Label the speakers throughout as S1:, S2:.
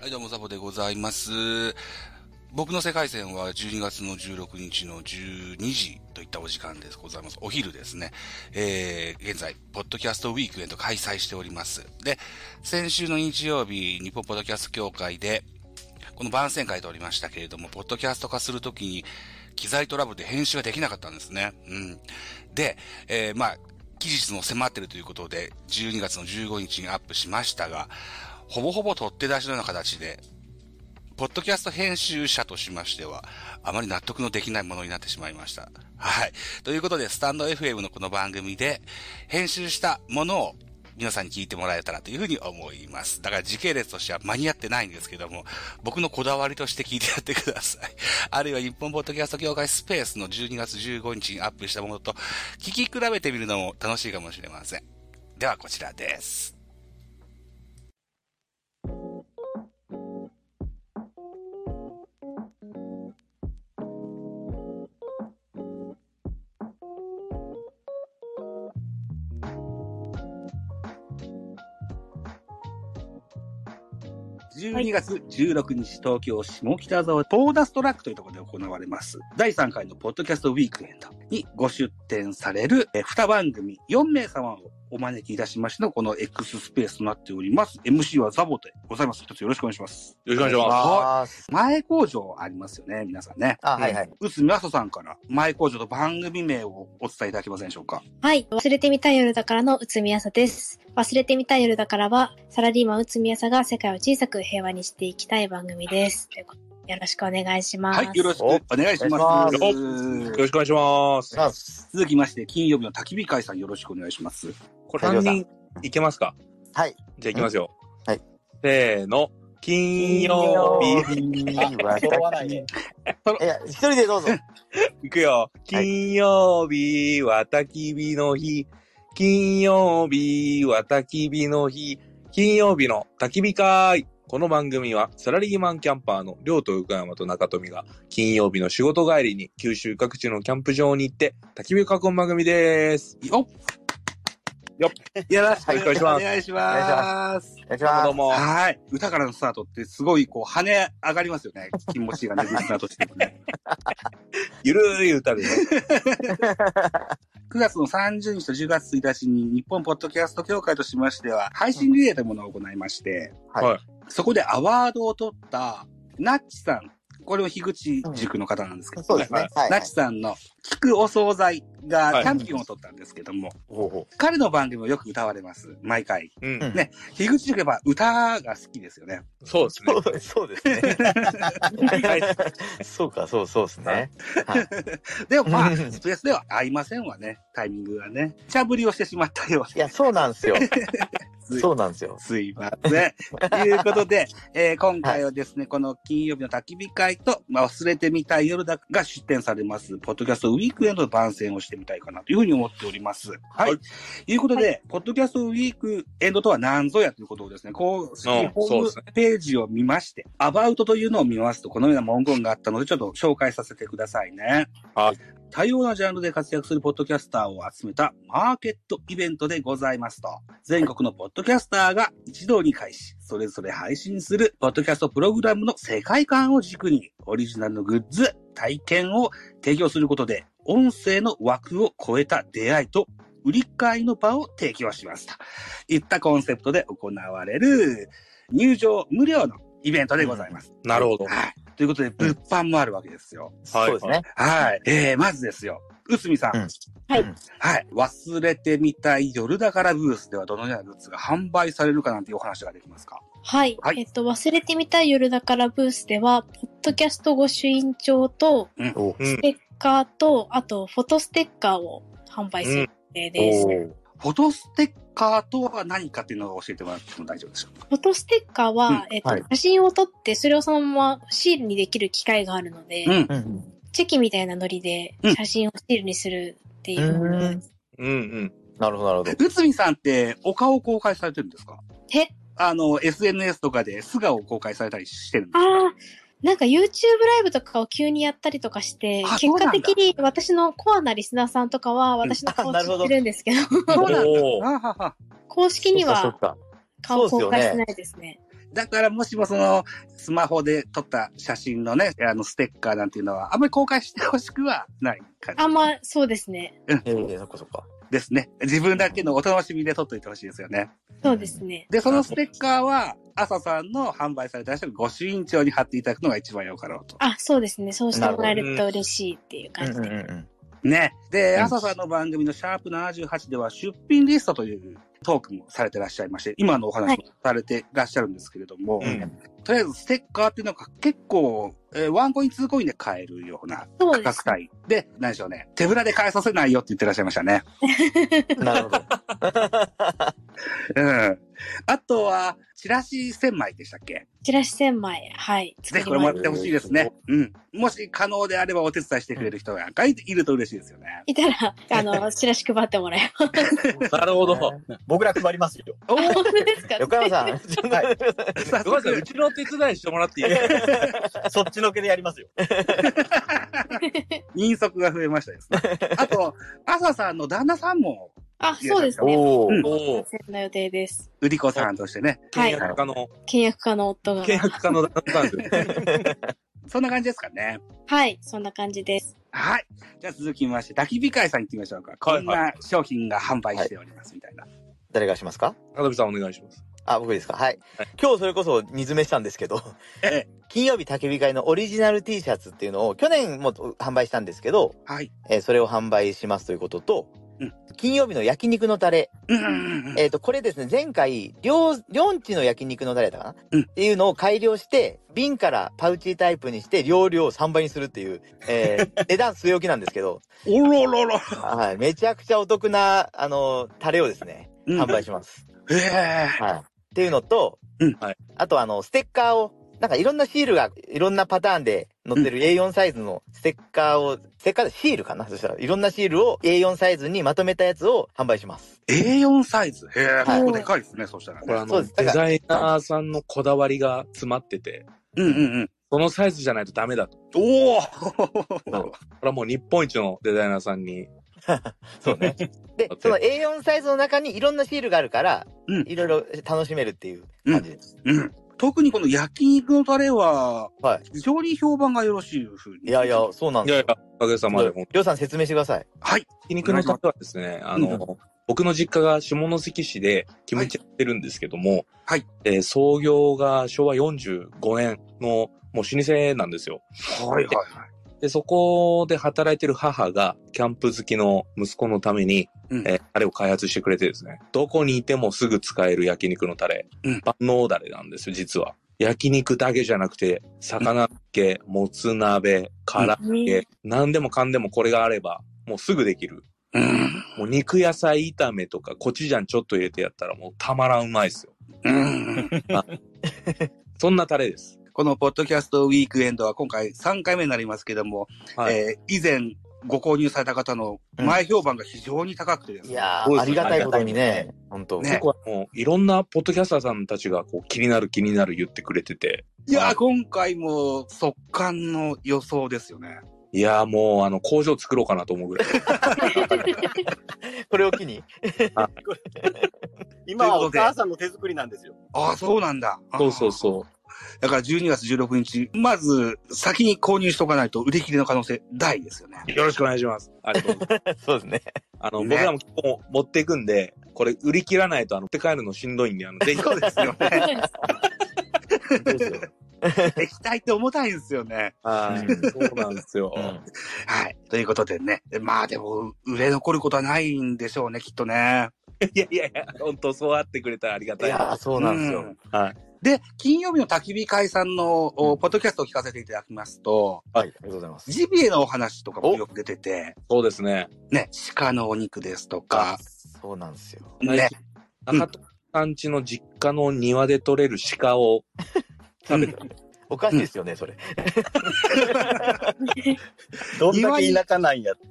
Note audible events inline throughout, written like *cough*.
S1: はい、どうもザボでございます。僕の世界線は12月の16日の12時といったお時間ですございます。お昼ですね。えー、現在、ポッドキャストウィークエンド開催しております。で、先週の日曜日、日本ポッドキャスト協会で、この番宣会でおりましたけれども、ポッドキャスト化するときに、機材トラブルで編集ができなかったんですね。うん。で、えー、まあ、期日も迫ってるということで、12月の15日にアップしましたが、ほぼほぼ取って出しのような形で、ポッドキャスト編集者としましては、あまり納得のできないものになってしまいました。はい。ということで、スタンド FM のこの番組で、編集したものを皆さんに聞いてもらえたらというふうに思います。だから時系列としては間に合ってないんですけども、僕のこだわりとして聞いてやってください。*laughs* あるいは日本ポッドキャスト協会スペースの12月15日にアップしたものと、聞き比べてみるのも楽しいかもしれません。ではこちらです。
S2: 12月16日、東京下北沢ポーダストラックというところで行われます。第3回のポッドキャストウィークエンドにご出展されるえー2番組4名様をお招きいたしましてのこの X スペースとなっております。MC はザボでございます。一つよろしくお願いします。
S3: よろしくお願いしま
S4: す。
S2: 前工場ありますよね、皆さんね。
S4: あ、はいはい。
S2: うつみあそさんから前工場と番組名をお伝えいただけませんでしょうか？
S5: はい。忘れてみたい夜だからのうつみやさです。忘れてみたい夜だからは、サラリーマンうつみやさが世界を小さく平和にしていきたい番組です。ということでよろしくお願いします。
S2: はい、よろしくお願いします。
S3: およろしくお願いします。
S4: さあ、す
S2: 続きまして、金曜日の焚き火会さんよろしくお願いします。
S3: これ3人いけますか？
S4: はい。
S3: じゃあいきますよ。
S4: はい。
S3: せーの。金曜日。
S4: 日
S6: あ揃わない
S4: や、一人でどうぞ。
S3: いくよ。金曜日は焚き火の日。金曜日は焚き火の日。金曜日の焚き火会。この番組はサラリーマンキャンパーの両と横山と中富が金曜日の仕事帰りに九州各地のキャンプ場に行って焚き火を囲む番組です。
S2: よっ
S3: よ
S2: よろしく
S3: はい
S2: お願いします。お願いします。
S4: お願いします。
S3: どうも。
S2: はい。歌からのスタートってすごいこう跳ね上がりますよね。気持ちがね、リスナーとしてもね。*laughs*
S3: ゆるい歌でね。*laughs*
S2: 9月の30日と10月1日に日本ポッドキャスト協会としましては配信リレーというものを行いまして、
S4: はい
S3: はい
S2: そこでアワードを取ったナッチさん、これは樋口塾の方なんですけど、
S4: そうですね。はい。
S2: ナッチさんの聞くお惣菜
S3: はい
S2: がチャンピオンを取ったんですけども、
S4: ほうほ
S2: 彼の番組もよく歌われます。毎回。
S3: うん。
S2: ね、樋口塾は歌が好きですよね。
S3: そうですね。
S4: う。そうですね。*laughs* そうか、そうそうですね。
S2: でもまあ、
S4: うん
S2: スペースでは合いませんわね。タイミングがね。茶ぶりをしてしまったよう
S4: いや、そうなんですよ。*laughs*
S2: で。
S4: そうなんですよ。
S2: すいません。ということで、えー今回はですね、この金曜日の焚き火会と、まあ、忘れてみたい夜だが出展されます、ポッドキャストウィークエンドの番宣をしてみたいかなというふうに思っております。はい。
S3: はい
S2: ということで、ポッドキャストウィークエンドとは何ぞやということをですね、公式
S3: うん
S2: ホームページを見まして、アバウトというのを見ますと、このような文言があったので、ちょっと紹介させてくださいね。
S3: はい。
S2: 多様なジャンルで活躍するポッドキャスターを集めたマーケットイベントでございますと、全国のポッドキャスターが一堂に会し、それぞれ配信するポッドキャストプログラムの世界観を軸に、オリジナルのグッズ、体験を提供することで、音声の枠を超えた出会いと、売り買いの場を提供しますといったコンセプトで行われる。入場無料のイベントでございます。
S3: なるほど。
S2: はい。ということで、物販もあるわけですよ。
S4: そうですね。
S2: はい。えー、まずですよ。うつみさん。
S4: うん
S5: はい
S4: うん
S2: はい。忘れてみたい夜だからブースではどのようなグッズが販売されるかなんていうお話ができますか？
S5: はい。
S2: はい
S5: えっと、忘れてみたい夜だからブースでは、ポッドキャスト御朱印帳と、
S4: お
S3: うん
S5: ステッカーと、あと、フォトステッカーを販売する予定です。
S4: お
S2: フォトステッカーとは何かっていうのを教えてもらっても大丈夫でしょうか？
S5: フォトステッカーは、
S2: うん
S5: えっと、
S4: はい
S5: 写真を撮って、それをそのままシールにできる機械があるので、
S2: うん。
S4: うん。
S5: チェキみたいなノリで
S2: うん
S5: 写真をシールにするっていうものです。
S3: うんうん。
S4: なるほど、なるほど。
S2: うつみさんってお顔公開されてるんですか？
S5: え、
S2: あの、SNS とかで素顔を公開されたりしてるんです
S5: あ
S2: か？
S5: あ、なんか YouTube ライブとかを急にやったりとかして
S2: あ、
S5: 結果的に私のコアなリスナーさんとかは私の顔知
S4: あなるほど
S5: ってるんですけど、*laughs* 公式には。顔公開してないですね。
S2: だからもしもその、スマホで撮った写真のね、あの、ステッカーなんていうのは、あんまり公開してほしくはない感じ
S5: あんま、そうですね。
S4: ええそっかそっか。
S2: ですね。自分だけのお楽しみで撮っといてほしいですよね。
S5: そうですね。
S2: で、そのステッカーは、朝さんの販売された人がご朱印帳に貼っていただくのが一番よかろうと。
S5: あ、そうですね。そうしてもらえると嬉しいっていう
S4: うん
S5: 感じで。
S2: ね。で、
S4: うん
S2: 朝さんの番組のシャープ78では出品リストというトークもされてらっしゃいまして、今のお話もされてらっしゃるんですけれども、
S4: うん
S2: とりあえずステッカーっていうのが結構、えーワンコイン、ツーコインで買えるような価格。帯で、何でしょうね。手ぶらで買えさせないよって言ってらっしゃいましたね。*laughs*
S4: なるほど。*laughs*
S2: うん。*laughs* あとは、チラシ1000枚でしたっけ？
S5: チラシ1000枚。はい。
S2: ぜひこれもらってほしいですね。うん。もし可能であればお手伝いしてくれる人がいると嬉しいですよね。
S5: いたら、あの、*laughs* チラシ配ってもらえます。
S3: なるほど。
S6: 僕ら配りますよ。
S2: お
S5: あ本当ですか？
S4: 横山さん。
S2: 早
S3: ごめんなさい、う
S2: 速、
S3: ちの手伝いしてもらっていい？*laughs*
S6: そっちのけでやりますよ。
S2: 人足が増えましたですね。あと、朝さんの旦那さんも、
S5: あ、そうですね。
S4: おー。
S3: おお。
S5: 戦の予定です。
S2: うりこさんとしてね。
S5: はい
S3: 契約家の、
S5: 契約家の夫が。
S3: 契約家の旦那さんですよ。*laughs*
S2: そんな感じですかね。
S5: はい。そんな感じです。
S2: はい。じゃあ続きまして、焚き火会さん行ってみましょうか。こんな商品が販売しております、みたいな。
S4: 誰がしますか？
S3: 加藤さんお願いします。
S4: あ、僕ですか？はい
S3: はい。
S4: 今日それこそ煮詰めしたんですけど、
S2: ええ。
S4: 金曜日焚き火会のオリジナル T シャツっていうのを去年も販売したんですけど、
S2: はい。
S4: えーそれを販売しますということと、
S2: うん
S4: 金曜日の焼肉のタレ。
S2: うんうんうんうん。
S4: えっ、と、これですね、前回、両、両地の焼肉のタレだったかな、
S2: うん
S4: っていうのを改良して、瓶からパウチタイプにして、容量を3倍にするっていう、えー *laughs* 値段据え置きなんですけど、
S2: おろろろ。
S4: はい、めちゃくちゃお得な、あの、タレをですね、
S2: うん
S4: 販売します。
S2: へえ。
S4: はい。っていうのと、
S2: うん
S3: はい
S4: あとあの、ステッカーを、なんかいろんなシールが、いろんなパターンで載ってる A4 サイズのステッカーを、ステッカーでシールかな？そしたら、いろんなシールを A4 サイズにまとめたやつを販売します。
S2: A4 サイズ？へえ、
S4: はい
S2: 結構でかいですね、そしたらね。
S3: これあの、デザイナーさんのこだわりが詰まってて、
S2: うんうんうん。
S3: そのサイズじゃないとダメだと。*laughs* こ
S2: おお
S3: れはもう日本一のデザイナーさんに、*laughs*
S4: そうね。で *laughs* その A4 サイズの中にいろんなシールがあるから、
S2: うん
S4: いろいろ楽しめるっていう感じです。
S2: うん。特にこの焼肉のタレは、
S4: はい。
S2: 非常に評判がよろしいふうに。
S4: いやいや、そうなんですよ。
S3: いやいや、おかげさまで、
S4: りょうさん説明してください。
S2: はい。
S3: 焼肉のタレはですね、あの、僕の実家が下関市で決めちゃってるんですけども、
S2: はい。
S3: えー創業が昭和45年のもう老舗なんですよ。
S2: はいはいはい。
S3: で、そこで働いてる母が、キャンプ好きの息子のために、
S2: うん
S3: えータレを開発してくれてですね、どこにいてもすぐ使える焼肉のタレ、
S2: うん
S3: 万能ダレなんですよ、実は。焼肉だけじゃなくて、魚漬け、もつ鍋、唐揚げ、何でもかんでもこれがあれば、もうすぐできる。
S2: うん。
S3: もう肉野菜炒めとかコチュジャンちょっと入れてやったらもうたまらんうまいですよ。
S2: うん。
S3: そんなタレです。
S2: このポッドキャストウィークエンドは今回3回目になりますけども、
S3: はい。
S2: えー以前ご購入された方の前評判が非常に高くてですね。
S4: いやありがたいことにね、本当
S2: ね
S3: 僕はもういろんなポッドキャスターさんたちがこう気になる気になる言ってくれてて、
S2: いやー、今回も速乾の予想ですよね。
S3: いやーもうあの工場作ろうかなと思うぐらい。*laughs*
S4: これを機に。*laughs*
S6: 今はお母さんの手作りなんですよ。
S2: ああ、そうなんだ。
S3: そうそうそう。
S2: だから12月16日、まず先に購入しとかないと売り切れの可能性大ですよね。
S3: よろしくお願いします。ありがとうございます。
S4: そうですね。
S3: あの、
S2: ね
S3: 僕らも持っていくんで、これ売り切らないとあの、持って帰るのしんどいんで、あの、ぜひ。
S2: そうですよね。
S3: そうですよ *laughs*
S2: 液体って重たいんですよね。
S3: はい。そうなんですよ。
S4: うん
S2: はい。ということでね。まあでも、売れ残ることはないんでしょうね、きっとね。*laughs*
S3: いやいやいや、本当そうあってくれたらありがたい。
S4: いやー、そうなんですよ。
S2: うん
S3: はい。
S2: で、金曜日の焚き火会さんの、おポッドキャストを聞かせていただきますと、
S4: はい、ありがとうございます。
S2: ジビエのお話とかもよく出てて、
S3: そうですね。
S2: ね、鹿のお肉ですとか、
S4: そうなんですよ。
S2: ね、
S3: 中戸さんちの実家の庭で採れる鹿を食べて、
S4: おかしいですよね、それ。*laughs*
S6: どんだけ田舎なんやって。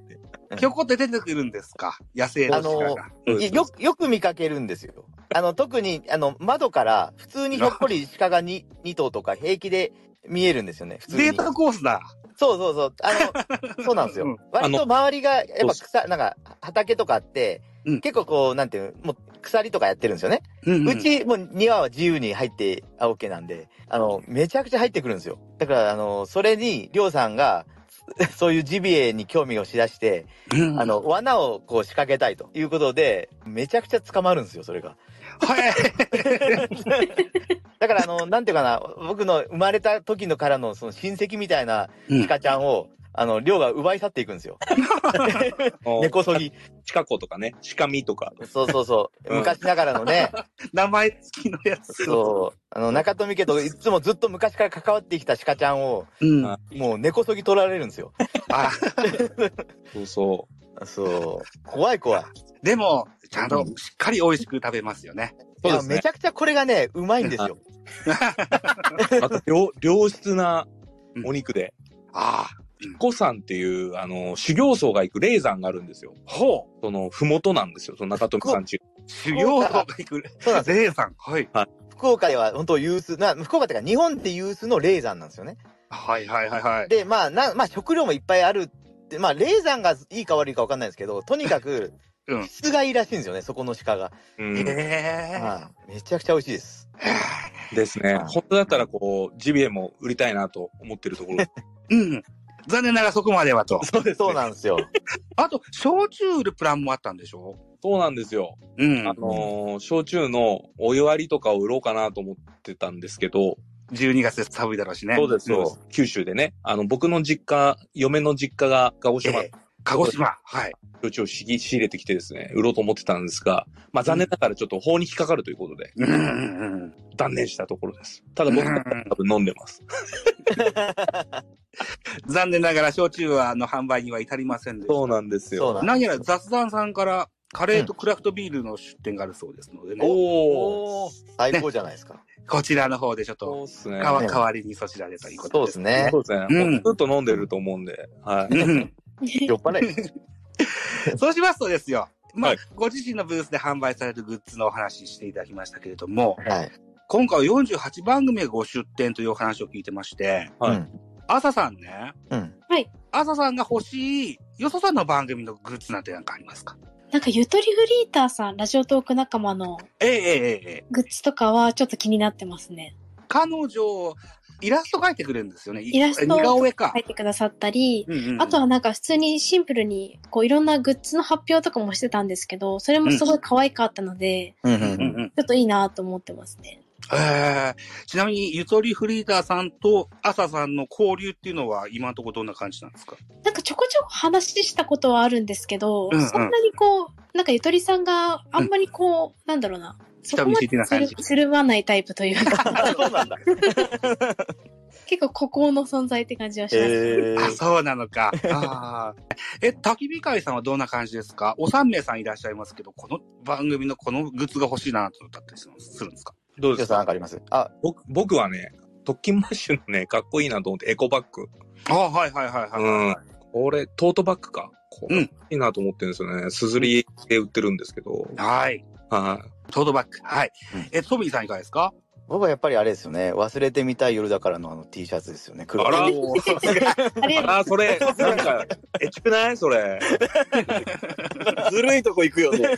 S2: ひょこって出てくるんですか？野生の鹿が。
S3: うん
S4: いよ、よく見かけるんですよ。あの、特に、あの、窓から、普通にひょっこり鹿が 2, 2頭とか平気で見えるんですよね、普通に。
S2: データコースだ。
S4: そうそうそう。あの、*laughs* そうなんです
S2: うん
S4: よ。割と周りが、やっぱ草、なんか、畑とかあって、
S2: うん
S4: 結構こう、なんていうの、もう、鎖とかやってるんですよね。
S2: うん
S4: うちもう2話は自由に入って OK なんで、あの、めちゃくちゃ入ってくるんですよ。だから、あの、それに、りょうさんが、*laughs* そういうジビエに興味をしだして、
S2: うん
S4: あの、罠をこう仕掛けたいということで、めちゃくちゃ捕まるんですよ、それが。
S2: はい。
S4: だから、あの、なんていうかな、僕の生まれた時のからのその親戚みたいな
S2: うん
S4: 鹿ちゃんを、あの、りょうが奪い去っていくんですよ。*laughs* 根こそぎ。
S3: チカコとかね、シカミとか。
S4: そうそうそう。
S3: うん
S4: 昔ながらのね、*laughs*
S2: 名前付きのやつ。
S4: そう。あの、中富家といつもずっと昔から関わってきた鹿ちゃんを、
S2: うん。
S3: あ
S4: もう根こそぎ取られるんですよ。
S2: あ、*laughs*
S3: そうそ
S4: そう。怖い怖い。
S2: でも、ちゃんとしっかり美味しく食べますよね。
S3: そうですね
S4: めちゃくちゃこれがね、うまいんですよ。
S3: う。*laughs* あと良、良質なお肉で、
S2: ああ。
S3: ピッコ山っていう、あの、修行僧が行く霊山があるんですよ。
S2: ほう。
S3: その、ふもとなんですよ。その中富さんち。
S2: 修行が行く。
S4: そうなんです
S2: レイさん。はい。
S4: 福岡では本当有数な、福岡っていうか日本って有数の霊山なんですよね。
S2: はいはいはいはい。
S4: で、まあ、な、まあ食料もいっぱいあるって、まあ霊山がいいか悪いかわかんないですけど、とにかく、*laughs*
S2: うん
S4: 質がいいらしいんですよね、そこの鹿が。
S3: うん。
S2: へえ。
S4: はいめちゃくちゃ美味しいです。
S3: ですね。本当だったら、こう、ジビエも売りたいなと思ってるところ。*laughs*
S2: うん。残念ながらそこまではと。
S3: そうです
S4: そうなんですよ。*laughs*
S2: あと、焼酎売るプランもあったんでしょ？
S3: そうなんですよ。
S2: うん
S3: あ。のー焼酎のお湯割りとかを売ろうかなと思ってたんですけど、
S2: 12月で寒いだろうしね。
S3: そうです、そうです。九州でね、あの、僕の実家、嫁の実家が鹿児島
S2: ええ鹿児島。はい。
S3: 焼酎を仕仕入れてきてですね、売ろうと思ってたんですが、まあ残念ながらちょっと法に引っかかるということで、
S2: うんうん
S3: 断念したところです。ただ僕は多分飲んでます。
S2: うん。*laughs* 残念ながら焼酎は、あの、販売には至りませんでした。
S3: そうなんですよ。
S2: 何やら雑談さんから、カレーとクラフトビールの出店があるそうですのでね。
S3: おー。
S4: 最高じゃないですか。*laughs*
S2: こちらの方でちょっと、
S3: そうっすね。
S2: かわ
S4: ね
S2: 代わりにそちらでというこ
S4: そ
S2: とで。
S4: うですすね。
S3: そうですね。
S2: うん
S3: ずっと飲んでると思うんで、はい。
S2: うん
S4: 酔っ払い。*laughs*
S2: そうしますとですよ。まあ、
S3: はい
S2: ご自身のブースで販売されるグッズのお話ししていただきましたけれども、
S4: はい。
S2: 今回は48番組がご出展というお話を聞いてまして、
S3: はい
S4: うん。
S2: 朝さんね、
S4: うん。
S2: 朝さんが欲しい、よそさんの番組のグッズなんて何かありますか？
S5: なんかゆとりフリーターさん、ラジオトーク仲間の
S2: ええええええ。
S5: グッズとかはちょっと気になってますね。
S2: 彼女、イラスト描いてくれるんですよね。
S5: イラスト
S2: 似顔絵か
S5: 書。いてくださったり、
S2: うんうんうん
S5: あとはなんか普通にシンプルにこういろんなグッズの発表とかもしてたんですけど、それもすごい可愛かったので、
S4: うんうん
S2: うんうん
S5: ちょっといいなと思ってますね。
S2: ええちなみに、ゆとりフリーターさんと朝さんの交流っていうのは今のところどんな感じなんですか？
S5: なんかちょこちょこ話したことはあるんですけど、
S2: うんうん。
S5: そんなにこう、なんかゆとりさんがあんまりこう、なんだろうな、そこまでつるまないタイプというか、
S4: そうなんだ。*laughs*
S5: 結構孤高の存在って感じはします。
S2: あ、
S4: えー。
S2: そうなのか。あー。え、焚き火会さんはどんな感じですか？お三名さんいらっしゃいますけど、この番組のこのグッズが欲しいなとだったりするんですか？
S3: どうですか？
S4: なんかあります？あ、
S3: 僕僕はね、特勤マッシュのね、かっこいいなと思ってエコバッグ。
S2: あはいはいはいはい、
S3: うん
S2: はい。
S3: これ、トートバッグか？こ
S2: ん
S3: いいなと思ってるんですよね。すずりで売ってるんですけど。
S2: はい。
S3: はい。
S2: トートバッグ。はい。
S4: うん
S2: え、トミーさんいかがですか？
S4: 僕はやっぱりあれですよね。忘れてみたい夜だからのあの T シャツですよね。黒
S3: あら *laughs*
S5: あ
S3: それ、なんか、エチくない？それ。*laughs*
S6: ずるいとこ行くよね。
S3: ねえ。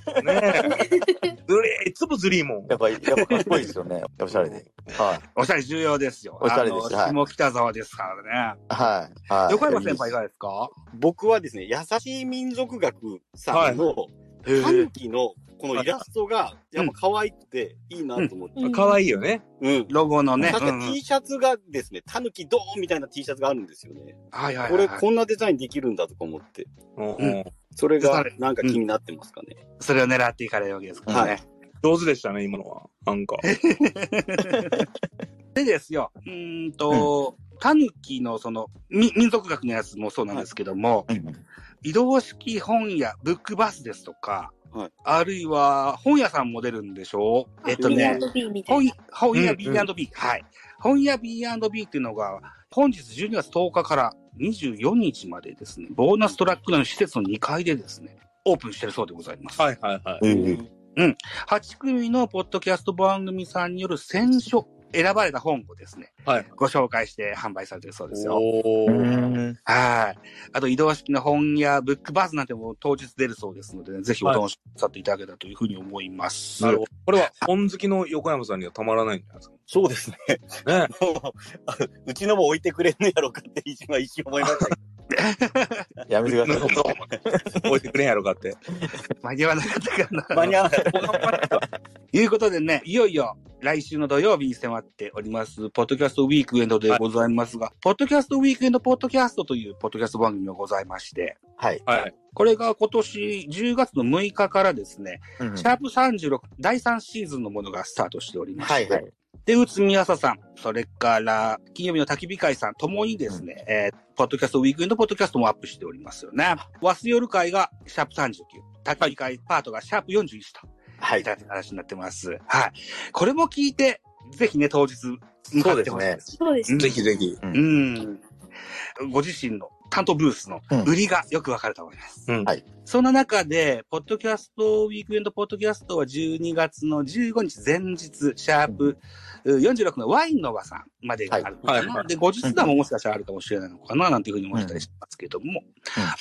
S3: ずりー、いつもずりーもん。
S4: やっぱり、やっぱかっこいいですよね。*laughs* おしゃれで。はい。
S2: おしゃれ重要ですよ。
S4: おしゃれです
S2: 下北沢ですからね。
S4: はい。はい。
S2: 横山先輩いかがですか？
S6: 僕はですね、優しい民族学さんの、
S2: へ
S6: タヌキのこのイラストが、やっぱ可愛くていいなと思って。
S5: うん
S3: かわいいよね。
S6: うん。
S2: ロゴのね。
S6: 確か T シャツがですね、タヌキドーンみたいな T シャツがあるんですよね。
S2: はいはいはい。
S6: これこんなデザインできるんだとか思って。
S3: うん。
S6: それがなんか気になってますかね。
S2: それを狙っていかれるわけですからね。
S6: はい
S3: 上手でしたね、今のは。なんか。*laughs*
S2: でですよ、うーんと、タヌキのその、み民族学のやつもそうなんですけども、
S4: うん
S2: 移動式本屋、ブックバスですとか、
S6: はい
S2: あるいは本屋さんも出るんでしょ？うえっとね、
S5: B&B みたいな。
S2: 本本屋
S3: うん
S2: B&B、はい。本屋 B&B っていうのが、本日12月10日から24日までですね、ボーナストラックの施設の2階でですね、オープンしてるそうでございます。
S3: はいはいはい。
S4: うん
S2: 8組のポッドキャスト番組さんによる選書選ばれた本をですね、
S3: はい。
S2: ご紹介して販売されてるそうですよ。はい。あと移動式の本やブックバーズなんても当日出るそうですので、ね、ぜひお楽しみにさっていただけたらというふうに思います。
S3: なるほど。これは本好きの横山さんにはたまらないんじゃないです
S6: そうですね。
S3: かね。
S6: もうちのも置いてくれんのやろうかって一番一瞬思いましたけど。*laughs*
S4: やめてください。
S3: 置いてくれんやろかって。
S2: 間に合わなかったかな。
S6: 間に合わなかった。
S2: ということでね、いよいよ来週の土曜日に迫っております、ポッドキャストウィークエンドでございますが、ポッドキャストウィークエンドポッドキャストというポッドキャスト番組がございまして、
S4: はい。
S3: はい。
S2: これが今年10月の6日からですね、
S4: うん
S2: シャープ36第3シーズンのものがスタートしておりまして、
S4: はいはい。
S2: で、内海朝さん、それから、金曜日の焚き火会さんともにですね、えーポッドキャストウィークエンドポッドキャストもアップしておりますよね。ワス夜会がシャープ39、焚き火会パートがシャープ41と、
S4: はい
S2: い、ただいた話になってます。はい。これも聞いて、ぜひね、当日、向かってほしいです。
S5: そうですね。
S3: ぜひぜひ。
S2: うん。ご自身の担当ブースの
S4: うん
S2: 売りがよくわかると思います。
S3: うん
S4: はい
S2: そんな中で、ポッドキャスト、ウィークエンドポッドキャストは12月の15日前日、シャープ46のワインのおばさんまでがあるのかな。
S3: はいはい
S2: で、後日談ももしかしたらあるかもしれないのかな、なんていうふうに思ったりしますけども、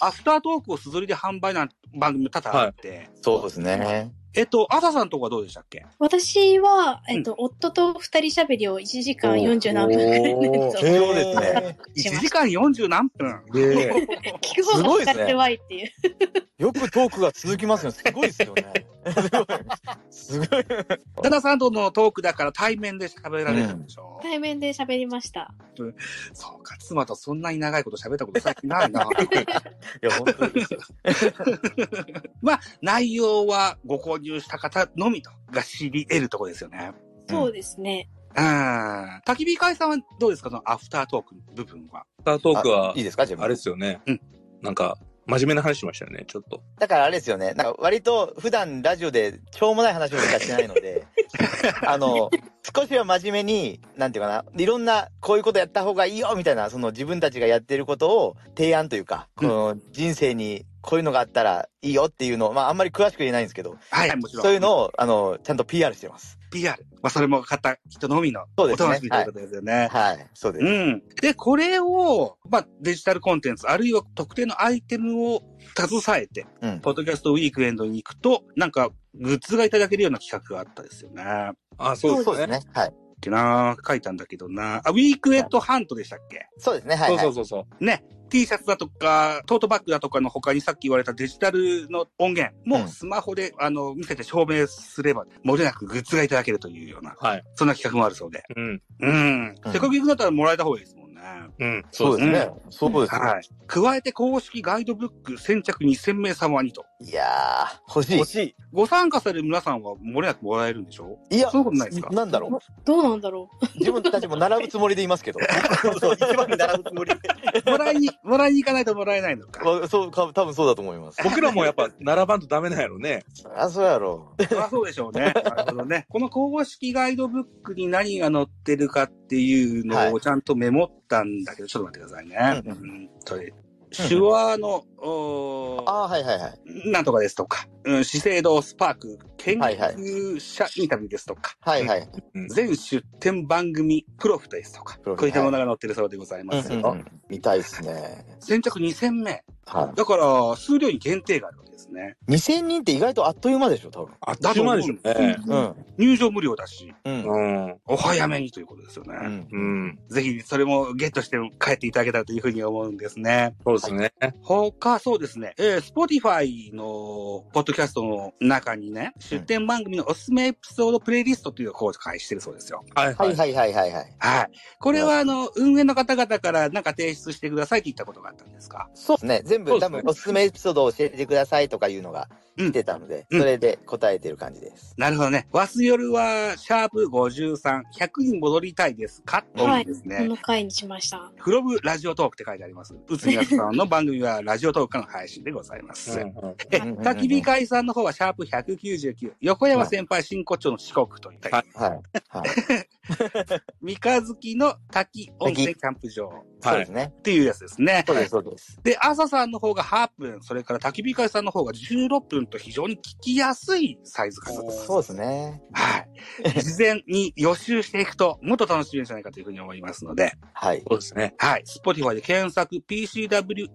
S2: アフタートークをすずりで販売なんて番組も多々あって、
S4: そうですね。
S2: えっと、アサさんとこはどうでしたっけ？
S5: 私は、えっと、夫と二人喋りを1時間40何分くらいのやつを
S4: そうですね。*laughs*
S2: ?1 時間40何分
S3: で、
S5: 聞く方が疲れてわいっていう。
S4: よくトークが続きますよ。すごいですよね。*laughs* すごい。
S2: ダダさんとのトークだから対面で喋られるんでしょ、
S5: 対面で喋りました。
S2: そうか、妻とそんなに長いこと喋ったこと最近ないな。*laughs*
S4: いや、本当にですよ。
S2: まあ、内容はご購入した方のみとが知り得るところですよね。
S5: そうですね。
S2: うん。焚き火会さんはどうですか？そのアフタートークの部分は。
S3: スタートークは、
S4: いいですか？自分
S3: あれですよね。
S2: うん
S3: なんか、真面目な話しましたよね、ちょっと。
S4: だからあれですよね。なんか割と普段ラジオでしょうもない話をしかしないので、あの、少しは真面目に、なんていうかな、いろんなこういうことやった方がいいよみたいな、その自分たちがやってることを提案というか、この人生にこういうのがあったらいいよっていうのを、まああんまり詳しく言えないんですけど、
S2: はい、もちろん。
S4: そういうのを、あの、ちゃんと PR してます。
S2: PR。まあ、それも買った人のみのお
S4: そうですね
S2: 楽しみということですよね。
S4: はい、そうです。
S2: うん。で、これを、まあ、デジタルコンテンツ、あるいは特定のアイテムを携えて、
S4: うん
S2: ポッドキャストウィークエンドに行くと、なんか、グッズがいただけるような企画があったですよね。
S3: あ、そうですね。
S4: そうですね。はい。
S2: ってな書いたんだけどなあ、ウィークエンドハントでしたっけ？
S4: そうですね。はい、
S3: そう
S4: はい。
S3: そうそうそう。
S2: ね。T シャツだとか、トートバッグだとかの他にさっき言われたデジタルの音源も
S4: うん
S2: スマホで、あの、見せて証明すれば、漏れなくグッズがいただけるというような、
S3: はい。
S2: そんな企画もあるそうで。
S3: うん。
S2: うん。
S4: うん
S2: せっかく行くんだったらもらえた方がいいです。
S3: うん。
S4: そうですね。そうですよ。
S2: はい。加えて公式ガイドブック先着2000名様にと。
S4: いやー、欲しい
S6: 欲。しい。
S2: ご参加される皆さんは漏れなくもらえるんでしょ
S4: いや
S2: そういうことないですか？
S4: なんだろう。
S5: どうなんだろ
S4: 自分たちも並ぶつもりでいますけど。*laughs*
S6: そう、一番に並ぶつもりで。*laughs*
S2: もらいに、もらいに行かないともらえないのか？
S4: わそう、か多分そうだと思います。
S3: 僕らもやっぱ、並ばんとダメなんやろね。
S4: あ、そうやろう。
S2: そりゃそうでしょうね。*laughs* なるほどね。この公式ガイドブックに何が載ってるかっていうの
S4: は
S2: をちゃんとメモったんだけど、ちょっと待ってくださいね。
S4: う
S2: うんん、それ手話の、
S4: あーはいはいはい。
S2: なんとかですとか、うん、資生堂スパーク研究者インタビューですとか、
S4: はいはい。
S3: うん
S2: 全出展番組プロフですとか、こういったものが載ってるそうでございます。
S4: うんうん見たいですね。
S2: 先着2000名。
S4: は
S2: だから、数量に限定があるわけですね。
S4: い。2000人って意外とあっという間でしょ、多分。
S3: あっという間でしょ
S4: うん。
S2: 入場無料だし、
S4: うん。
S3: うん。
S2: お早めにということですよね。
S4: うん。
S3: うん。
S2: ぜひ、それもゲットして帰っていただけたらというふうに思うんですね。
S3: そうですね。
S2: 他、そうですね。えー、Spotify のポッドキャストの中にね、出展番組のおすすめエピソードプレイリストというのを公開してるそうですよ。
S3: はいはい。
S4: はいはいはいはいはい。
S2: はい。これは、あの、運営の方々からなんか提出してくださいって言ったことがあったんですか？
S4: そうですね。全部、多分おすすめエピソードを教えてくださいとかいうのが来てたので、
S2: うん
S4: それで答えてる感じです。
S2: なるほどね。わす夜は、シャープ53、100に戻りたいですか？っていうです
S5: こ
S2: ね。
S5: の回にしました。
S2: フロブラジオトークって書いてあります。うつみやすさんの番組はラジオトークからの配信でございます。
S3: うんうん
S2: え、焚き火会さんの方はシャープ199。横山先輩真骨頂の四国といった、
S3: はい
S4: はい。はい。*laughs*
S2: 三日月の滝温泉キャンプ場
S4: そうですね。
S2: っていうやつですね。
S4: そうです、そうです。
S2: で、朝さんの方が8分、それから焚き火会さんの方が16分と非常に聞きやすいサイズ感です。
S4: そうですね。
S2: はい。事前に予習していくと、もっと楽しめるんじゃないかというふうに思いますので、
S4: はい。
S3: そうですね。
S2: はい。Spotify で検索 PCWE23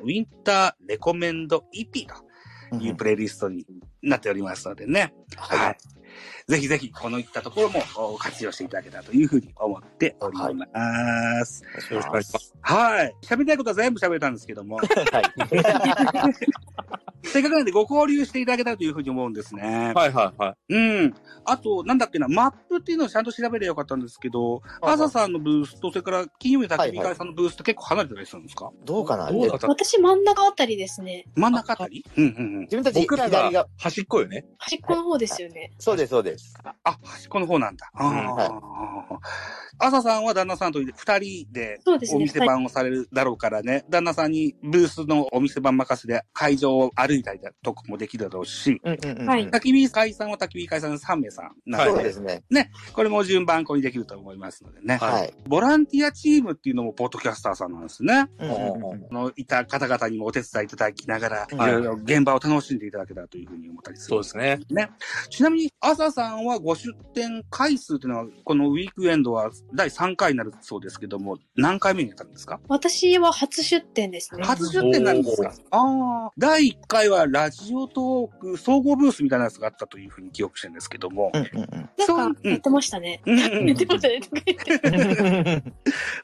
S2: ウィンターレコメンド EP というプレイリストになっておりますのでね。は。
S4: はい
S2: ぜひぜひ、このいったところもお活用していただけたらというふうに思っております。
S3: よろしくお願いします。
S2: はい。喋りたいことは全部喋れたんですけども、*laughs*
S4: はい。*laughs*
S2: せっかくなんでご交流していただけたらというふうに思うんですね。
S3: はいはいはい。
S2: うん。あと、なんだっけな、マップっていうのをちゃんと調べればよかったんですけど、
S4: はい
S2: 朝さんのブースと、それから金曜日の焚き火会さんのブースと結構離れてたりするんですか？
S4: どうかな
S3: どうだった
S5: 私真ん中あたりですね。
S2: 真ん中あたり？うんうんうん。
S4: 自分たち
S3: 僕ら
S4: が、
S3: 端っこよね。
S5: 端っこの方ですよね。
S4: そうです、そうです。
S2: あ、端っこの方なんだ。あー
S4: は
S2: 朝さんは旦那さんと二人で
S5: そうですね。
S2: お店番をされるだろうからね、旦那さんにブースのお店番任せで会場を歩いたりだとかもできるだろうし、
S4: うんうんうん。
S5: はい
S2: 焚き火会さんは焚き火会さんの3名さんな
S4: そうですね。
S2: これも順番こにできると思いますのでね。
S3: はい
S4: はい。
S2: ボランティアチームっていうのもポッドキャスターさんなんですね。
S4: うんうんうん
S2: このいた方々にもお手伝いいただきながら、い
S4: はい
S2: ろいろ現場を楽しんでいただけたらというふうに思ったりする。
S3: そうですね。
S2: ね。ちなみに、朝さんはご出店回数っていうのは、このウィークエンドは第3回になるそうですけども、何回目になったんですか？
S5: 私は初出店ですね。
S2: 初出店になるんですか？ああ。第1回はラジオトーク総合ブースみたいなやつがあったというふうに記憶してるんですけども。
S4: うんうん
S5: なんか、やってましたね。
S2: うん
S5: やってましたね。とか言って
S4: うん。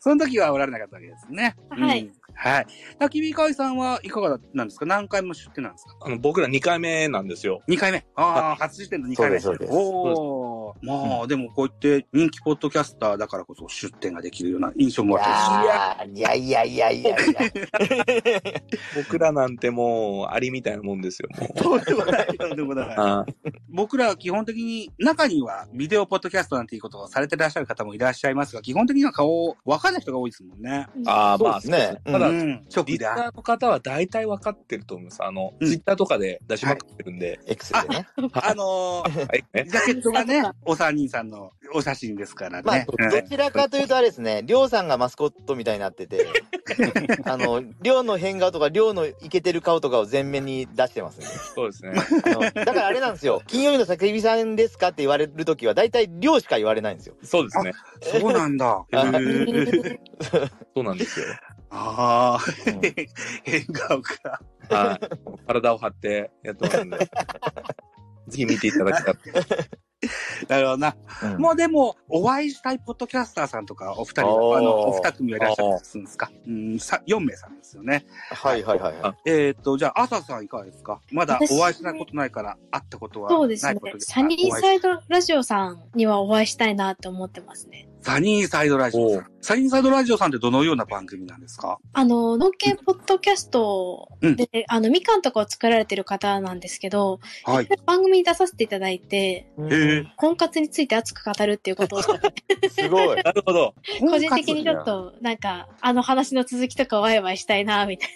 S2: その時はおられなかったわけですね。
S5: はい
S2: うんはい。焚き火会さんはいかがなんですか？何回も出店なんですか？
S3: あの、僕ら2回目なんですよ。
S2: 2回目。ああ、初出店の2回目。
S4: そうですそうです
S2: おお。まあ、でもこう言って人気ポッドキャスターだからこそ出店ができるような印象もあったり
S4: いやいやいやいやいやいや。*laughs*
S3: 僕らなんてもう、アリみたいなもんですよ、もう。
S2: そうでもない、そうでもない。
S3: あ
S2: 僕らは基本的に、中にはビデオポッドキャストなんていうことをされてらっしゃる方もいらっしゃいますが、基本的には顔、わかんない人が多いですもんね。
S3: あー、まあ、
S4: そうですね
S3: ただ、
S2: うん。直
S3: リスナーの方は大体分かってると思います。あの、
S2: うん
S3: ツイッターとかで出しまくってるんで。
S4: X でね。
S2: あのー、ジャケットがね、お三人さんのお写真ですから
S4: まあ、
S2: ね。
S4: どちらかというとあれですね、りょうさんがマスコットみたいになってて、*laughs* あの、りょうの変顔とか、りょうのイケてる顔とかを前面に出してますね。
S3: そうですね。
S4: あのだからあれなんですよ、金曜日の叫びさんですかって言われるときは、大体りょうしか言われないんですよ。
S3: そうですね。
S2: そうなんだ。*laughs*
S3: そうなんですよ。
S2: ああ、
S4: うん
S2: 変顔か。
S3: はい。体を張ってやってますんで。*laughs* ぜひ見ていただきたい。
S2: なるほどな。
S4: うん
S2: もうでも、お会いしたいポッドキャスターさんとか、お二人、あの、お二組はいらっしゃったりするんですか？うん、さ、4名さんですよね。
S4: はいはいはいはい。
S2: えっ、と、じゃあ、朝さんいかがですか？まだ
S5: 私
S2: お会いしないことないから、会ったことは
S5: そうですね
S2: ないこと。
S5: サニーサイドラジオさんにはお会いしたいなって思ってますね。
S2: サニーサイドラジオさ
S3: お
S2: ん。サニーサイドラジオさんってどのような番組なんですか？
S5: あの、農系ポッドキャストで、あの、みかんとかを作られてる方なんですけど、
S2: はい。
S5: 番組に出させていただいて、
S2: ええ
S5: 婚活について熱く語るっていうことを、*laughs*
S4: すごい。
S3: なるほど。
S5: 個人的にちょっと、なんか、あの話の続きとかワイワイしたいな、みたい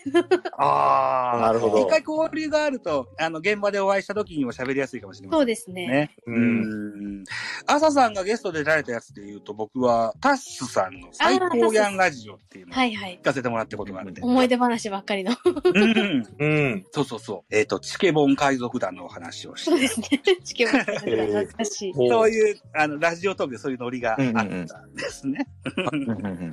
S2: ああ。
S4: なるほど
S2: 一回交流があると、あの、現場でお会いした時にも喋りやすいかもしれ
S5: な。
S2: ません
S5: そうですね。
S2: ね。
S3: う。
S2: うんん。朝さんがゲストで出られたやつで言うと、僕は、タッスさんの最高ギャンラジオっていうのを
S5: はいはい
S2: 聞。かせてもらったことがあるんで。
S5: 思い出話ばっかりの。
S2: うん。
S3: うん。
S2: そうそうそう。えっ、と、チケボン海賊団のお話をして。
S5: そうですね。チケボン懐かしい。*laughs*
S3: お
S2: そういう、あの、ラジオトークでそういうノリがあったんですね。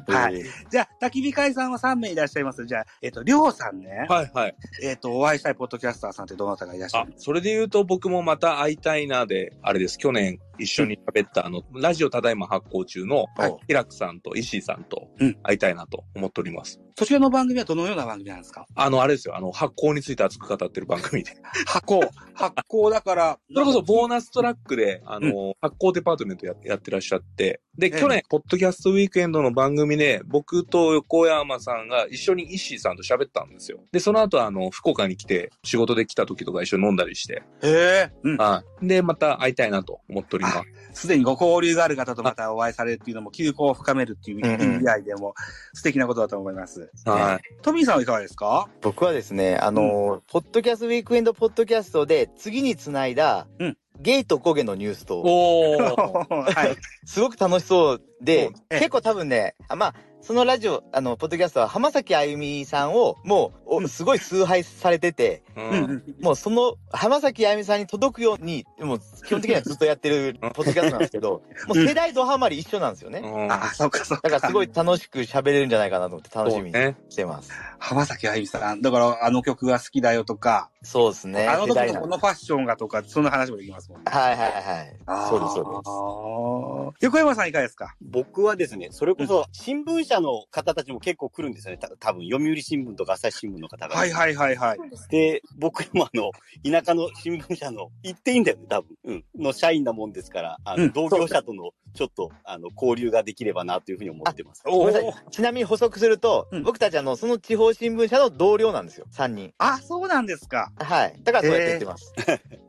S2: はい
S4: い。
S2: じゃあ、焚き火会さんは3名いらっしゃいます。じゃあ、えっ、と、りょうさんね。
S3: はいはい。
S2: えっ、と、お会いしたいポッドキャスターさんってどなたがいらっしゃ
S3: あ
S2: る、
S3: それで言うと僕もまた会いたいなで、あれです。去年一緒に喋ったあの、ラジオただいま発行中の
S2: はい、
S3: ヒラクさんと石井さんと
S2: うん
S3: 会いたいなと思っております。
S2: そちらの番組はどのような番組なんですか？
S3: あの、あれですよ。あの、発行について熱く語ってる番組で。
S2: 発行。発行だから、*laughs*
S3: それこそボーナストラックで、あの、発行デパートメントややってらっしゃって、で、
S2: ええ
S3: 去年、ポッドキャストウィークエンドの番組で、僕と横山さんが一緒に石井さんと喋ったんですよ。で、その後、あの、福岡に来て、仕事で来た時とか一緒に飲んだりして、
S2: へえ。うん。
S3: はい。で、また会いたいなと思っております。
S2: すでにご交流がある方とまたお会いされるっていうのも、休校を深めるっていう意味合いでも素敵なことだと思います。
S3: はい。
S2: トミーさんはいかがですか？
S4: 僕はですね、あのーポッドキャストウィークエンドポッドキャストで次につないだ、
S2: うん。
S4: ゲイとコゲのニュースと、
S3: おー。
S2: はい。*laughs*
S4: すごく楽しそうで、
S2: ええ。
S4: 結構多分ね、あまあ、そのラジオ、あの、ポッドキャストは浜崎あゆみさんを、もう、おすごい崇拝されてて、
S3: う。
S2: うんん
S4: もうその、浜崎あゆみさんに届くように、もう基本的にはずっとやってるポッドキャストなんですけど、もう世代ドハマり一緒なんですよね。
S3: うん
S2: あ、そうかそうか。
S4: だからすごい楽しく喋れるんじゃないかなと思って楽しみに
S3: ね。
S4: してます。
S2: 浜崎あゆみさん。だから、あの曲が好きだよとか、
S4: そうですね。
S2: あの時のこのファッションがとか、そんな話もできますもんね。
S4: はいはいはい。そうですそうです。
S2: 横山さんいかがですか
S6: 僕はですね、それこそ新聞社の方たちも結構来るんですよね。た多分読売新聞とか朝日新聞の方が。
S2: はいはいはいはい。
S6: で、僕もあの、田舎の新聞社の、言っていいんだよね、多分。うん。の社員なもんですから、あの、
S2: うん
S6: 同業者との、ちょっと、あの、交流ができればな、というふうに思ってます。
S4: ごめんなさい。ちなみに補足すると、
S2: うん
S4: 僕たちあの、その地方新聞社の同僚なんですよ。3人。
S2: あ、そうなんですか。
S4: はい。だからそうやって言ってます。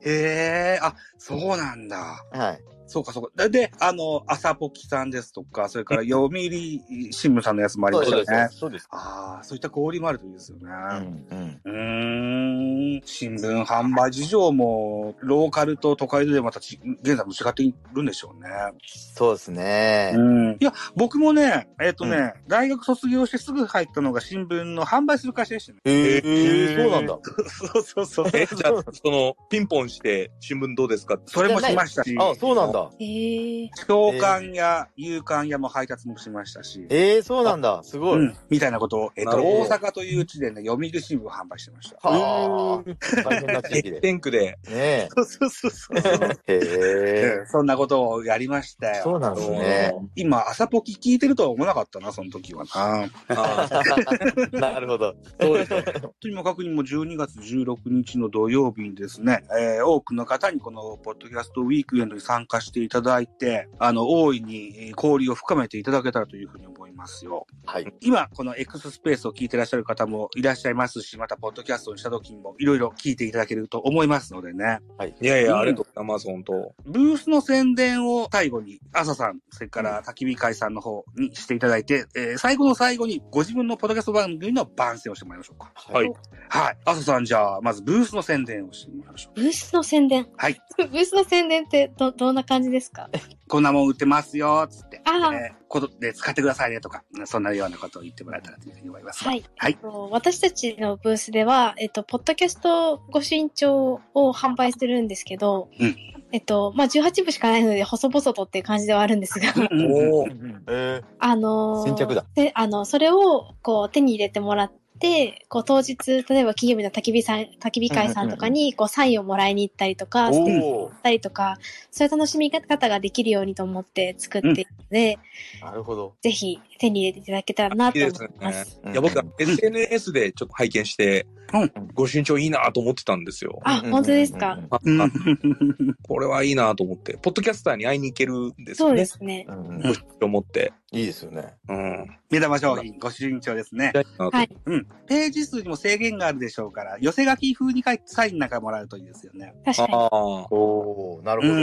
S2: へえ、あ、そうなんだ。
S4: はい。
S2: そうかそうか。で、あの、朝ポキさんですとか、それから読売新聞さんのやつもありましたよね。
S6: そうです。
S2: ああ、そういった交流もあるといいですよね。
S4: うん。うん。
S2: うーん。新聞販売事情も、ローカルと都会でまたち、現在も違っているんでしょうね。
S4: そうですね。
S2: うん。いや、僕もね、えっ、とね、大学卒業してすぐ入ったのが新聞の販売する会社でしたね。
S4: へ
S3: え
S4: え、そうなんだ。*laughs*
S2: そうそうそう。
S3: え、じゃあ、その、ピンポンして、新聞どうですか？って
S2: それもしましたし、
S4: あ、そうなんだ。
S5: へえ。
S2: 長官や夕刊やも配達もしましたし、
S4: ええ、そうなんだ。すごい。
S2: うん、みたいなことを、えっ、と、大阪という地でね、読売新聞を販売してました。
S4: はあ。大変な地域
S3: 激
S4: で。
S3: 戦区で。
S4: ねえ。
S2: そうそうそうそう。
S4: へえ。
S2: そんなことをやりましたよ。
S4: そうなんですね。
S2: 今、朝ポキ聞いてるとは思わなかったな、その時はな。
S3: あ *laughs*
S4: なるほど。
S3: そうです。
S2: とにもかくにも12月16日の土曜日にですね、えー多くの方にこのポッドキャストウィークエンドに参加していただいて、あの、大いにえー交流を深めていただけたらというふうに思いますよ。
S4: はい。
S2: 今、この X スペースを聞いてらっしゃる方もいらっしゃいますし、また、ポッドキャストにした時にもいろいろ聞いていただけると思いますのでね。
S3: いやいや、ありがとうございます、本当
S2: ブースの宣伝を最後に、朝さん、それから焚き火会さんの方にしていただいて、えー最後の最後にご自分のポッドキャスト番組の番宣をしてもらいましょうか。
S3: はい。
S2: はい。朝さん、じゃあ、まずブースの宣伝をしてもらいましょう。
S5: ブースの宣伝？
S2: はい。*laughs*
S5: ブースの宣伝ってど、どんな感じですか？
S2: こんなもん売ってますよ、つって。
S5: ああ
S2: えーことで使ってくださいねとか、そんなようなことを言ってもらえたらというふうに思います。
S5: はい。
S2: はい。
S5: 私たちのブースでは、えっと、ポッドキャストご身長を販売するんですけど、
S2: うん
S5: えっと、まあ、18部しかないので、細々とっていう感じではあるんですが、
S3: お
S4: え
S5: あのー
S4: 先着だ。
S5: で、あの、それを、こう、手に入れてもらって、こう、当日、例えば金曜日の焚き火さん、焚き火会さんとかに、こう、サインをもらいに行ったりとか、ステー
S4: おお
S5: をったりとか、そういう楽しみ方ができるようにと思って作っているので、
S4: なるほど。
S5: ぜひ手に入れていただけたらないと
S3: い
S5: 思
S3: ですね
S5: います。。
S3: いや、僕は SNS でちょっと拝見して、
S2: うん
S3: ご身長いいなと思ってたんですよ。
S5: あ、本当ですか？*laughs*
S3: これはいいなと思って、ポッドキャスターに会いに行けるんです
S5: そうで
S3: よね。
S5: すね。
S4: うんうん
S3: ご身長持って。
S4: いいですよね。
S3: うん。
S2: 目玉商品、ご主人長ですね。
S5: はい。
S2: うん。ページ数にも制限があるでしょうから、寄せ書き風に書いてサインなんかもらうといいですよね。
S5: 確かに。
S3: あ
S4: おおなるほど。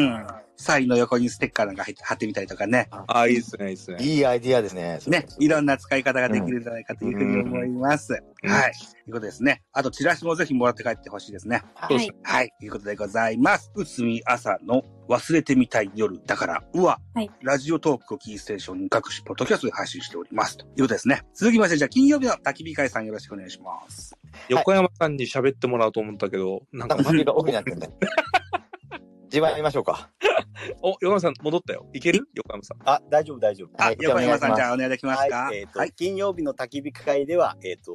S2: うん。サインの横にステッカーなんか貼って貼ってみたりとかね。
S3: あ。ああ、いいですね、いいですね。
S4: いいアイディアですね。
S2: ね。いろんな使い方ができるんじゃないかというふうに思います。
S3: うん
S2: はい。ということですね。あと、チラシもぜひもらって帰ってほしいですね。
S5: はい。
S2: はい。ということでございます。うつみ朝の忘れてみたい夜だから、うわ。
S5: はい
S2: ラジオトークをキーステーションに各種ポッドキャストで配信しております。ということですね。続きまして、じゃあ金曜日の焚き火会さんよろしくお願いします。
S3: 横山さんに喋ってもらおうと思ったけど、なんか
S4: なんか、負けがオフになってるね。自慢やりましょうか。*laughs*
S3: お、横山さん戻ったよ。いける？横山さん。
S6: あ、大丈夫、大丈夫。
S2: あ、
S4: はい
S2: 横山さん、
S4: じゃあ
S2: お願いできますか？
S6: はい、えっ、と、金曜日の焚き火会では、えっ、と、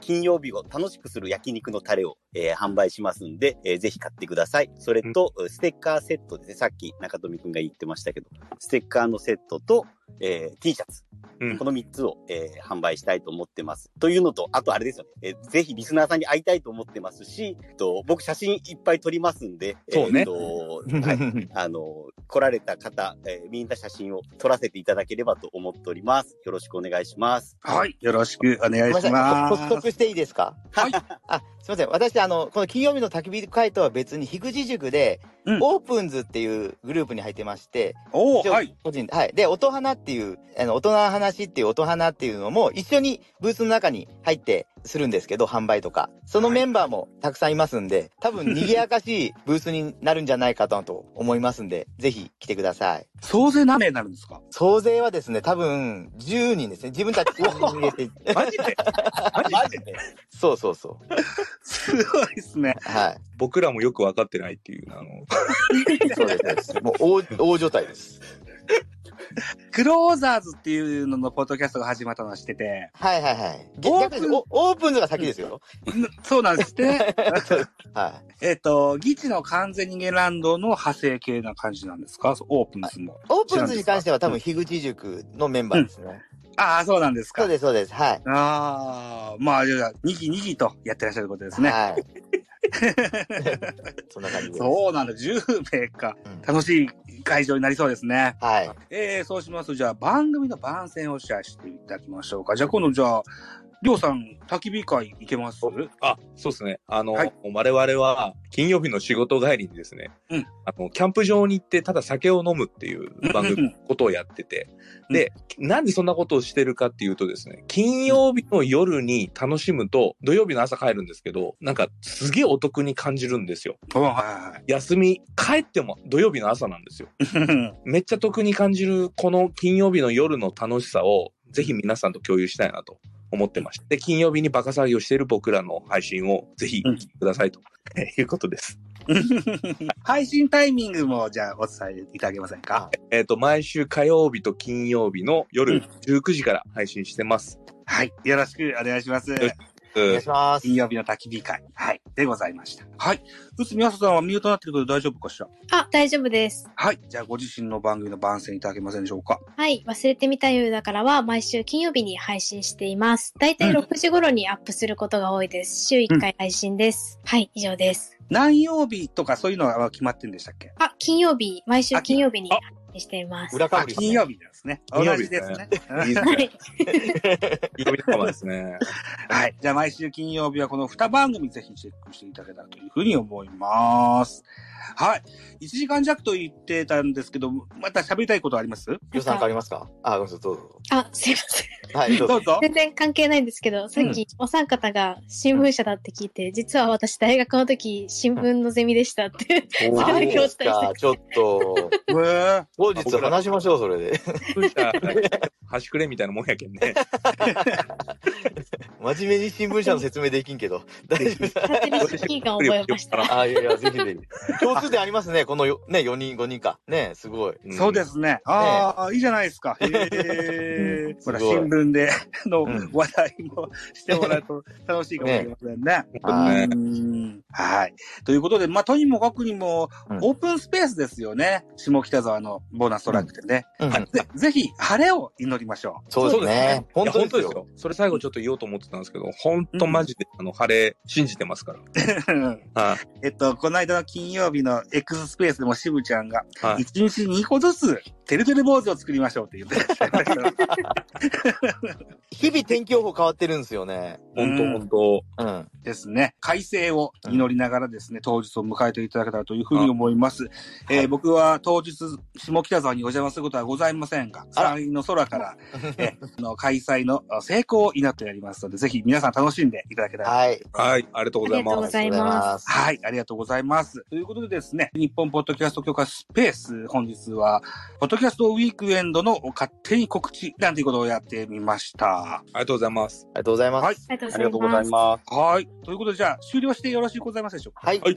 S6: 金曜日を楽しくする焼肉のタレを、えー販売しますんで、えーぜひ買ってください。それと、ステッカーセットですね。さっき中富くんが言ってましたけど、ステッカーのセットと、えー T シャツ。
S3: うん
S6: この3つを、えー販売したいと思ってます。というのと、あとあれですよね。えーぜひリスナーさんに会いたいと思ってますし、えっと僕写真いっぱい撮りますんで、
S3: そうね
S6: えっとはい *laughs* あの、来られた方、えーみんな写真を撮らせていただければと思っております。よろしくお願いします。
S2: はい。よろしくお願いし。ます。
S4: 補足していいですか？
S2: はい。*laughs*
S4: あ、すいません。私、あの、この金曜日の焚き火会とは別に、樋口塾で、
S2: うん
S4: オープンズっていうグループに入ってまして、
S2: おはい。
S4: 個人で、はい。で、音花っっていう、あの、大人の話っていう音花っていうのも一緒にブースの中に入ってするんですけど、販売とか。そのメンバーもたくさんいますんで、多分賑やかしいブースになるんじゃないかと思いますんで、ぜひ来てください。
S2: 総勢何名になるんですか？
S4: 総勢はですね、多分10人ですね。自分たちに入れて。
S3: マジで？マジで？
S4: そうそうそ
S2: すごいですね。
S4: う。はい。
S3: 僕らもよく分かってないっていう、あの、
S4: そうですそうです。もう大、大所帯です。
S2: クローザーズっていうののポッドキャストが始まったのは知ってて、
S4: はいはいはい。
S2: オープン
S4: オープンズが先ですよ。
S2: んそうなんですね。*laughs*
S4: はい。
S2: えっと、ギチの完全人間ランドの派生系な感じなんですか？オープンズも。
S4: オープンズに関しては多分、樋口塾のメンバーですね。
S2: ああ、そうなんですか。
S4: そうです、そうです。はい。
S2: ああ、まあ、じゃあ、にぎにぎとやってらっしゃることですね。
S4: はい。*laughs* そんな感じです。
S2: そうなんだ、10名か。
S4: うん
S2: 楽しい会場になりそうですね。
S4: はい。
S2: えー、そうしますと、じゃあ番組の番宣をシェアしていただきましょうか。じゃあ今度じゃあ、りょうさん、焚き火会行けます？
S3: あ、そうですね。あの、
S2: はい。
S3: 我々は金曜日の仕事帰りにですね、
S2: うん。
S3: あの、キャンプ場に行ってただ酒を飲むっていう番組のことをやってて、
S2: うん。
S3: で、なんでそんなことをしてるかっていうとですね、金曜日の夜に楽しむと、土曜日の朝帰るんですけど、なんかすげえお得に感じるんですよ。休み、帰っても土曜日の朝なんですよ。めっちゃ得に感じるこの金曜日の夜の楽しさをぜひ皆さんと共有したいなと思ってまして、で金曜日にバカ騒ぎをしている僕らの配信をぜひ聞くださいと、いうことです。*laughs*
S2: 配信タイミングも、じゃあ、お伝えいただけませんか？
S3: えっ、と、毎週火曜日と金曜日の
S2: う
S3: 夜
S2: ん
S3: 19時から配信してます。
S2: はい。よろしくお願いします。
S3: よ
S4: お願いします。
S2: 金曜日の焚き火会。はい。でございました。はい。うつみやささんはミュートになってるけど大丈夫かしら？
S5: あ、大丈夫です。
S2: はい。じゃあ、ご自身の番組の番宣いただけませんでしょうか？
S5: はい。忘れてみた夜だからは毎週金曜日に配信しています。だいたい6時頃にアップすることが多いです。週1回配信です。はい、以上です。
S2: 何曜日とかそういうのは決まってるんでしたっけ？
S5: あ、金曜日、毎週
S2: あ
S5: 金曜日にしています。
S2: あ、
S4: 裏かぶりですね
S2: 金曜日ですね。
S3: 金曜日
S2: 同じですね。
S3: いいですね。
S5: はい。
S3: 金曜日仲間ですね。*laughs*
S2: はい。じゃあ毎週金曜日はこの2番組ぜひチェックしていただけたらというふうに思います。はい。1時間弱と言ってたんですけど、また喋りたいことあります？
S4: 予算変わりますか？あ、ごめんなさい、どうぞ。
S5: あ、すいません。
S4: はい、どうぞ。
S2: どうぞ。
S5: 全然関係ないんですけど、さっきお三方が新聞社だって聞いて、実は私大学の時新聞のゼミでしたって。
S3: おー
S5: それだけお伝えして
S4: か、ちょっと、*laughs*
S2: えー
S4: 後日話しましょう、それで。*laughs*
S3: 端くれみたいなもんやけんね。*laughs*
S4: 真面目に新聞社の説明できんけど。大丈夫です
S5: 勝手に親近感を覚えました。
S4: あ、いやいや、ぜひぜひ。共通点ありますね、このよ、ね、4人、5人か。ね、すごい。
S2: そうですね。ああ、いいじゃないですか。へえ。ほら、新聞での
S4: うん
S2: 話題もしてもらうと楽しいかもしれませんね。*laughs*
S3: ね
S2: うんはい。ということで、まあ、とにもかくにも、
S4: うん
S2: オープンスペースですよね。下北沢のボーナストラックでね。
S4: うん
S2: ぜぜひ、晴れを祈りましょ
S4: そうですね。本当ですよ。
S3: よ。それ最後ちょっと言おうと思ってたんですけど、本当マジで、あの、晴れ、信じてますから。
S2: う。*laughs*
S3: はい。
S2: えっと、この間の金曜日の X スペースでも渋ちゃんが、
S3: はい。
S2: 1日2個ずつ、てるてる坊主を作りましょうって言ってらっしゃいました。
S4: 日々天気予報変わってるんですよね。
S3: 本当本当
S4: うん。
S2: ですね。快晴を祈りながらですね、当日を迎えていただけたらというふうに思います。えー僕は当日、下北沢にお邪魔することはございませんが、
S4: あら
S2: 山陰の空から、*laughs* えーあの開催のあ成功を祈ってやりますので、ぜひ皆さん楽しんでいただけたら。
S4: はい。
S3: はい。ありがとうございます。
S5: ありがとうございます
S4: す。
S2: はい、ありがとうございます。ということでですね、日本ポッドキャスト協会スペース、本日は、ポッドキャストウィークエンドの勝手に告知なんていうことをやってみました。
S3: ありがとうございます。
S4: ありがとうございます。
S2: はい
S5: ありがと
S6: ありがとうござい
S5: うございます。
S6: ます。
S2: はい。ということで、じゃあ、終了してよろしいございますでしょうか？
S4: はい。
S3: はい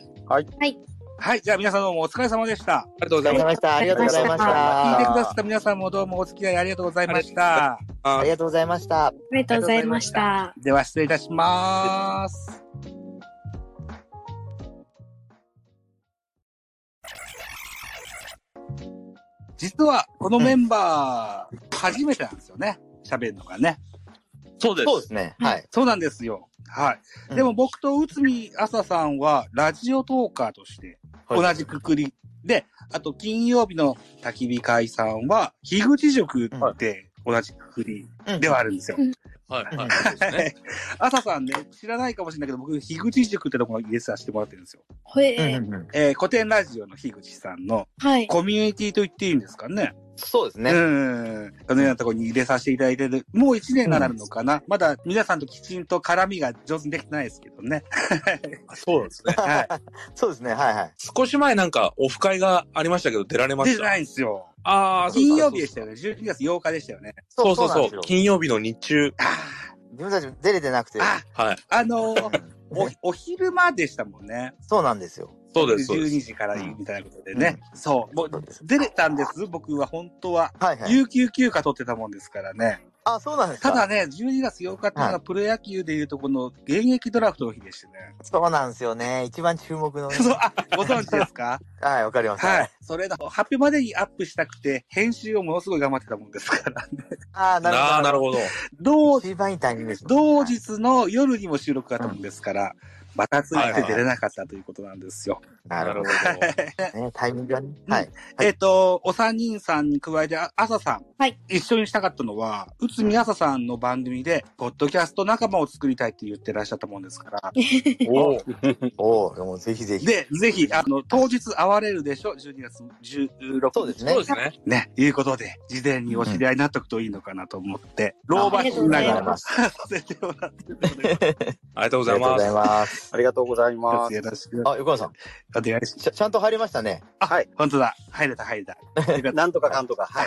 S2: はい。じゃあ、皆さんどうもお疲れ様でした。
S3: ありがとうご
S4: ありがとうございました。ありがとうございました。
S2: 聞いてくださった皆さんもどうもお付き合いありがとうございました。
S4: ありがとうございました。
S5: ありがとうございました。
S2: では失礼いたします。実は、このメンバー、初めてなんですよね。喋るのがね。
S3: そうです。
S4: そうですね。はい。
S2: そうなんですよ。はい。
S4: うん
S2: でも僕と内海朝さんは、ラジオトーカーとして、
S4: はい
S2: 同じくくりで、あと金曜日の焚き火会さんは、樋口塾って同じくくりではあるんですよ。
S3: はい。はい。
S2: 朝さんね、知らないかもしれないけど、僕、樋口塾ってところに入れさせてもらってるんですよ。
S5: ほえー、
S4: うんうんうん
S2: えー古典ラジオの樋口さんの
S5: はい。
S2: コミュニティと言っていいんですかね。
S4: そうですね。
S2: うん。このようなところに入れさせていただいてる。もう1年がなるのかな、まだ皆さんときちんと絡みが上手にできてないですけどね。
S3: そうですね。*laughs*
S2: はい。
S4: そうですね。はいはい。
S3: 少し前なんかオフ会がありましたけど出られましてた？
S2: 出ないんですよ。
S3: ああ、
S2: 金曜日でしたよね。12月8日でしたよね。
S3: そうそうそう。金曜日の日中。
S2: あ
S4: 自分たち出れてなくて。
S2: あ、
S3: はい。
S2: あのーお、お昼間でしたもんね。
S4: そうなんですよ。
S3: そうです、そうです。
S2: 12時からみたいなことでね。そう。もう
S4: そうです。
S2: 出れたんです、僕は本当は。
S4: はいはい。
S2: 有給休暇取ってたもんですからね。
S4: あ、そうなんですか？
S2: ただね、12月8日っていうの
S4: は
S2: はプロ野球でいうとこの現役ドラフトの日でしてね。
S4: そうなんですよね。一番注目のね。*laughs*
S2: そう、あ、ご存知ですか？*laughs*
S4: はい、わかります。
S2: はい。。それだ、発表までにアップしたくて、編集をものすごい頑張ってたもんですからね。
S4: ああ、なるほど。
S3: ああ、なるほど。
S2: 同、
S4: 一番いいタイミングですね。
S2: 同日の夜にも収録があったもんですから、バタついて出れなかったということなんですよ。
S4: なるほど。*laughs* ね、タイミングがね。はい。はい
S2: えっ、と、お三人さんに加えて、あ朝さん。
S5: はい
S2: 一緒にしたかったのは、内海朝さんの番組で、ポッドキャスト仲間を作りたいって言ってらっしゃったもんですから。
S3: おお。
S4: おお、でもぜひぜひ。
S2: で、ぜひ、あの、当日会われるでしょ ?12 月16日。
S4: そうですね
S3: そうですね。
S2: ね、いうことで、事前にお知り合いになっとくといいのかなと思って、老婆しながらさせてもらって
S3: ありがとうござい
S4: ありがとうござい
S3: ます。
S6: ありがとうございます。
S2: よろしく
S4: あ、横山さん、
S2: お願いします。
S4: ちゃんと入りましたね。
S2: あ、
S6: はい
S2: 本当だ。入れた、入れた。*laughs*
S6: なんとかかんとか。は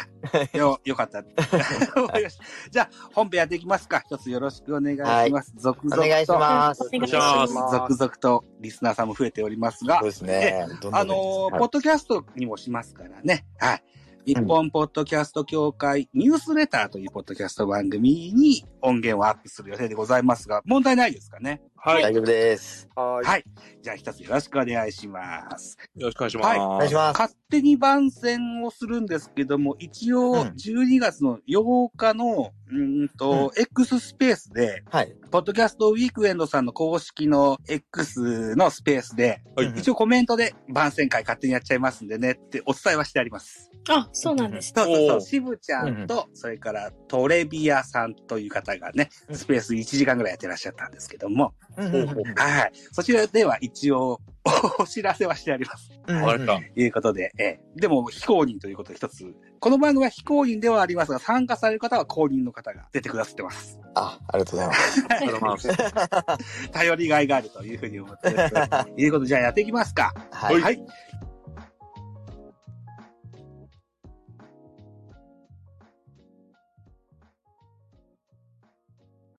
S6: い。
S2: よ、よかった。よ *laughs* しじゃあ、本編やっていきますか。一つよろしくお願いします。続々と。
S4: お願いします。
S5: お願いし
S3: ま
S5: ますす。
S2: 続々とリスナーさんも増えておりますが
S4: そう、ですね。
S2: あのーポッドキャストにもしますからね。はい。日本ポッドキャスト協会ニュースレターというポッドキャスト番組に音源をアップする予定でございますが、問題ないですかね？
S3: はい。よ
S4: 大丈夫です。
S6: は
S2: はい。じゃあ一つよろしくお願いします。
S3: ろしくお願いします。
S4: お願いします。
S2: 勝手に番宣をするんですけども、一応
S4: うん
S2: 12月の8日の、うーんと、X スペースで、
S4: はい。
S2: ポッドキャストウィークエンドさんの公式の X のスペースで、
S3: はい
S4: うん
S2: 一応コメントで番宣会勝手にやっちゃいますんでねってお伝えはしてあります。
S5: あ、そうなんです。
S2: そうそうそう。しぶちゃんと、それからトレビアさんという方がね、スペース1時間ぐらいやってらっしゃったんですけども、はい。そちらでは一応、*laughs* お知らせはしてあります。
S4: うん
S3: わかりまし
S2: ということで、えーでも非公認ということで一つ、この番組は非公認ではありますが、参加される方は公認の方が出てくださってます。
S4: あ、ありがとうございます。
S3: た。ありがとうございます。*laughs*
S2: 頼りがいがあるというふうに思ってます。ということで、じゃあやっていきますか。
S4: はい。
S2: はい。